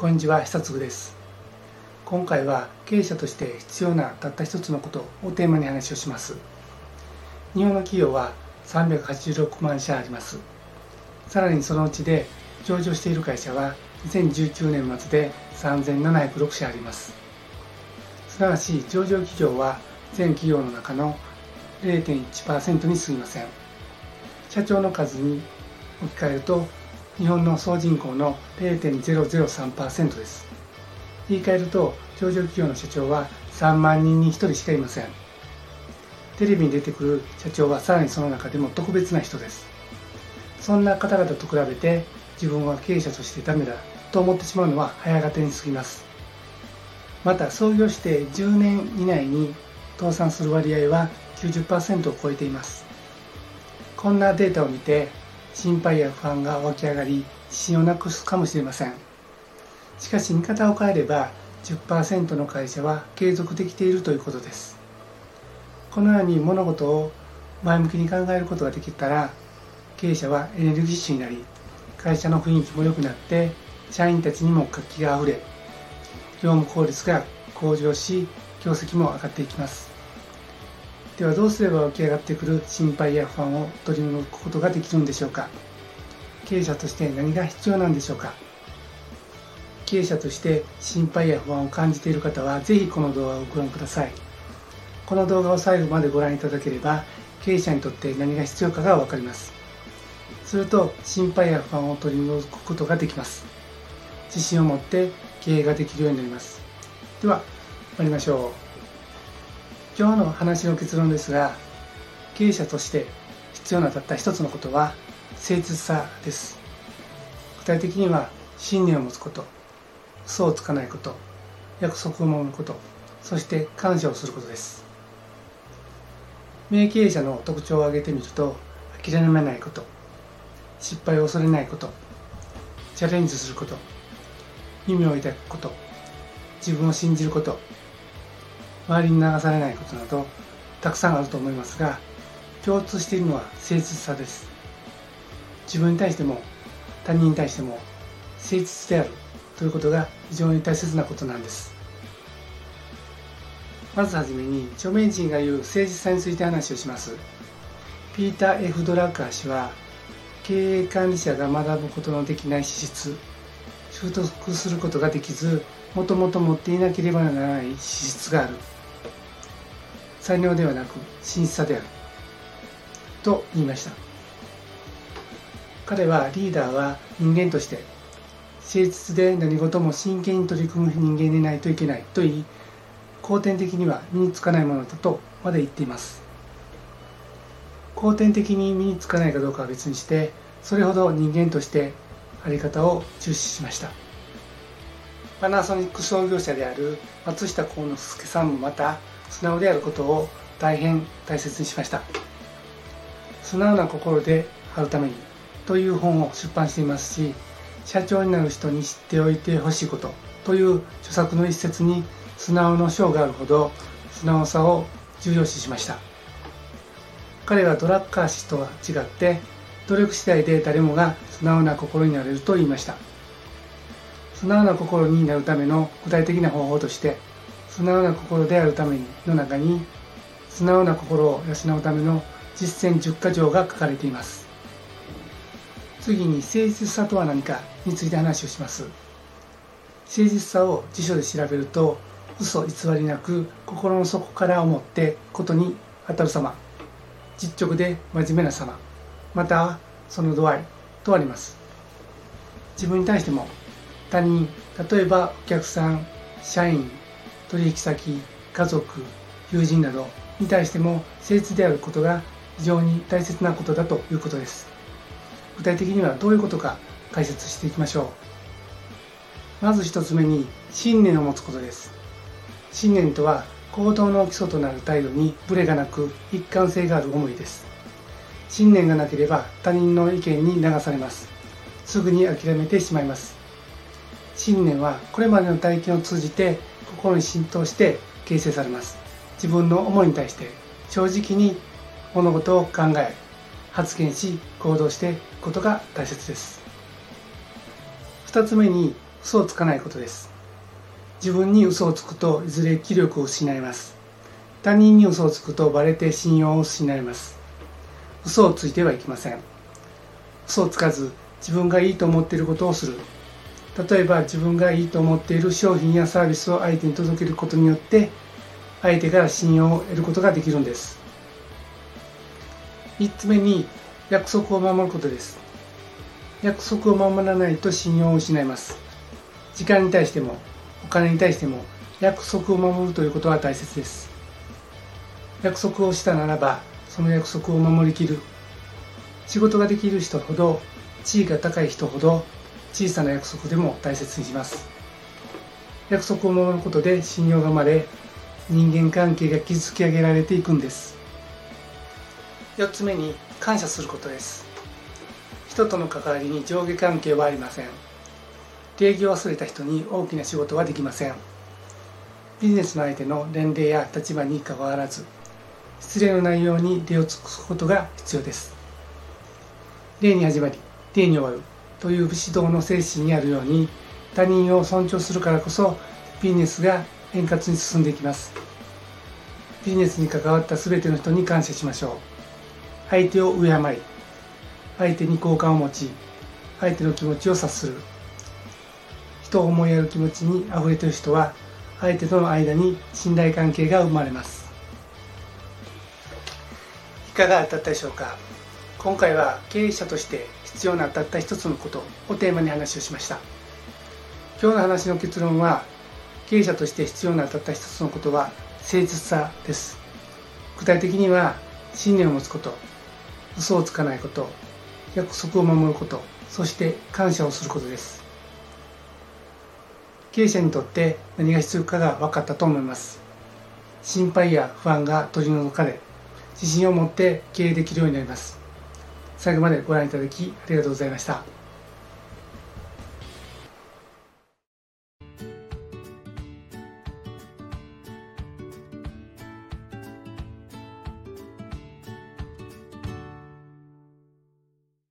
こんにちは久嗣です。今回は経営者として必要なたった一つのことをテーマに話をします。日本の企業は386万社あります。さらにそのうちで上場している会社は2019年末で3706社あります。すなわち上場企業は全企業の中の0.1%に過ぎません。社長の数に置き換えると日本の総人口の0.003%です。言い換えると上場企業の社長は3万人に1人しかいません。テレビに出てくる社長はさらにその中でも特別な人です。そんな方々と比べて自分は経営者としてダメだと思ってしまうのは早がてに過ぎます。また創業して10年以内に倒産する割合は90%を超えています。こんなデータを見て心配や不安が湧き上がり自信をなくすかもしれません。しかし見方を変えれば10%の会社は継続できているということです。このように物事を前向きに考えることができたら経営者はエネルギッシュになり会社の雰囲気も良くなって社員たちにも活気があふれ業務効率が向上し業績も上がっていきます。ではどうすれば起き上がってくる心配や不安を取り除くことができるんでしょうか？経営者として何が必要なんでしょうか？経営者として心配や不安を感じている方はぜひこの動画をご覧ください。この動画を最後までご覧いただければ経営者にとって何が必要かが分かります。すると心配や不安を取り除くことができます。自信を持って経営ができるようになります。では参りましょう。今日の話の結論ですが経営者として必要なたった一つのことは誠実さです。具体的には信念を持つこと嘘をつかないこと約束を守ることそして感謝をすることです。名経営者の特徴を挙げてみると諦めないこと失敗を恐れないことチャレンジすること夢を抱くこと自分を信じること周りに流されないことなどたくさんあると思いますが共通しているのは誠実さです。自分に対しても他人に対しても誠実であるということが非常に大切なことなんです。まずはじめに著名人が言う誠実さについて話をします。ピーター・ F・ ドラッカー氏は経営管理者が学ぶことのできない資質習得することができずもともと持っていなければならない資質がある。才能ではなく真実さである。と言いました。彼はリーダーは人間として誠実で何事も真剣に取り組む人間でないといけないと言い後天的には身につかないものだとまで言っています。後天的に身につかないかどうかは別にしてそれほど人間としてあり方を重視しました。パナソニック創業者である松下幸之助さんもまた素直であることを大変大切にしました。素直な心であるためにという本を出版していますし社長になる人に知っておいてほしいことという著作の一節に素直の章があるほど素直さを重要視しました。彼はドラッカー氏とは違って努力次第で誰もが素直な心になれると言いました。素直な心になるための具体的な方法として素直な心であるためにの中に素直な心を養うための実践10か条が書かれています。次に誠実さとは何かについて話をします。誠実さを辞書で調べると嘘偽りなく心の底から思ってことに当たる様。実直で真面目な様。またその度合いとあります。自分に対しても他人例えばお客さん社員取引先家族友人などに対しても誠実であることが非常に大切なことだということです。具体的にはどういうことか解説していきましょう。まず一つ目に信念を持つことです。信念とは行動の基礎となる態度にブレがなく一貫性がある思いです。信念がなければ他人の意見に流されます。すぐに諦めてしまいます。信念はこれまでの体験を通じて心に浸透して形成されます。自分の思いに対して正直に物事を考え発言し行動していくことが大切です。2つ目に嘘をつかないことです。自分に嘘をつくといずれ気力を失います。他人に嘘をつくとバレて信用を失います。嘘をついてはいけません。嘘をつかず自分がいいと思っていることをする。例えば自分がいいと思っている商品やサービスを相手に届けることによって相手から信用を得ることができるんです。3つ目に約束を守ることです。約束を守らないと信用を失います。時間に対してもお金に対しても約束を守るということは大切です。約束をしたならばその約束を守りきる。仕事ができる人ほど地位が高い人ほど小さな約束でも大切にします。約束を守ることで信用が生まれ人間関係が築き上げられていくんです。4つ目に感謝することです。人との関わりに上下関係はありません。礼儀を忘れた人に大きな仕事はできません。ビジネスの相手の年齢や立場にかかわらず失礼のないように礼を尽くすことが必要です。礼に始まり礼に終わる。という武士道の精神にあるように他人を尊重するからこそビジネスが円滑に進んでいきます。ビジネスに関わった全ての人に感謝しましょう。相手を敬い相手に好感を持ち相手の気持ちを察する。人を思いやる気持ちにあふれている人は相手との間に信頼関係が生まれます。いかがだったでしょうか？今回は経営者として必要なたった一つのことをテーマに話をしました。今日の話の結論は経営者として必要なたった一つのことは誠実さです。具体的には信念を持つこと嘘をつかないこと約束を守ることそして感謝をすることです。経営者にとって何が必要かが分かったと思います。心配や不安が取り除かれ自信を持って経営できるようになります。最後までご覧いただきありがとうございました。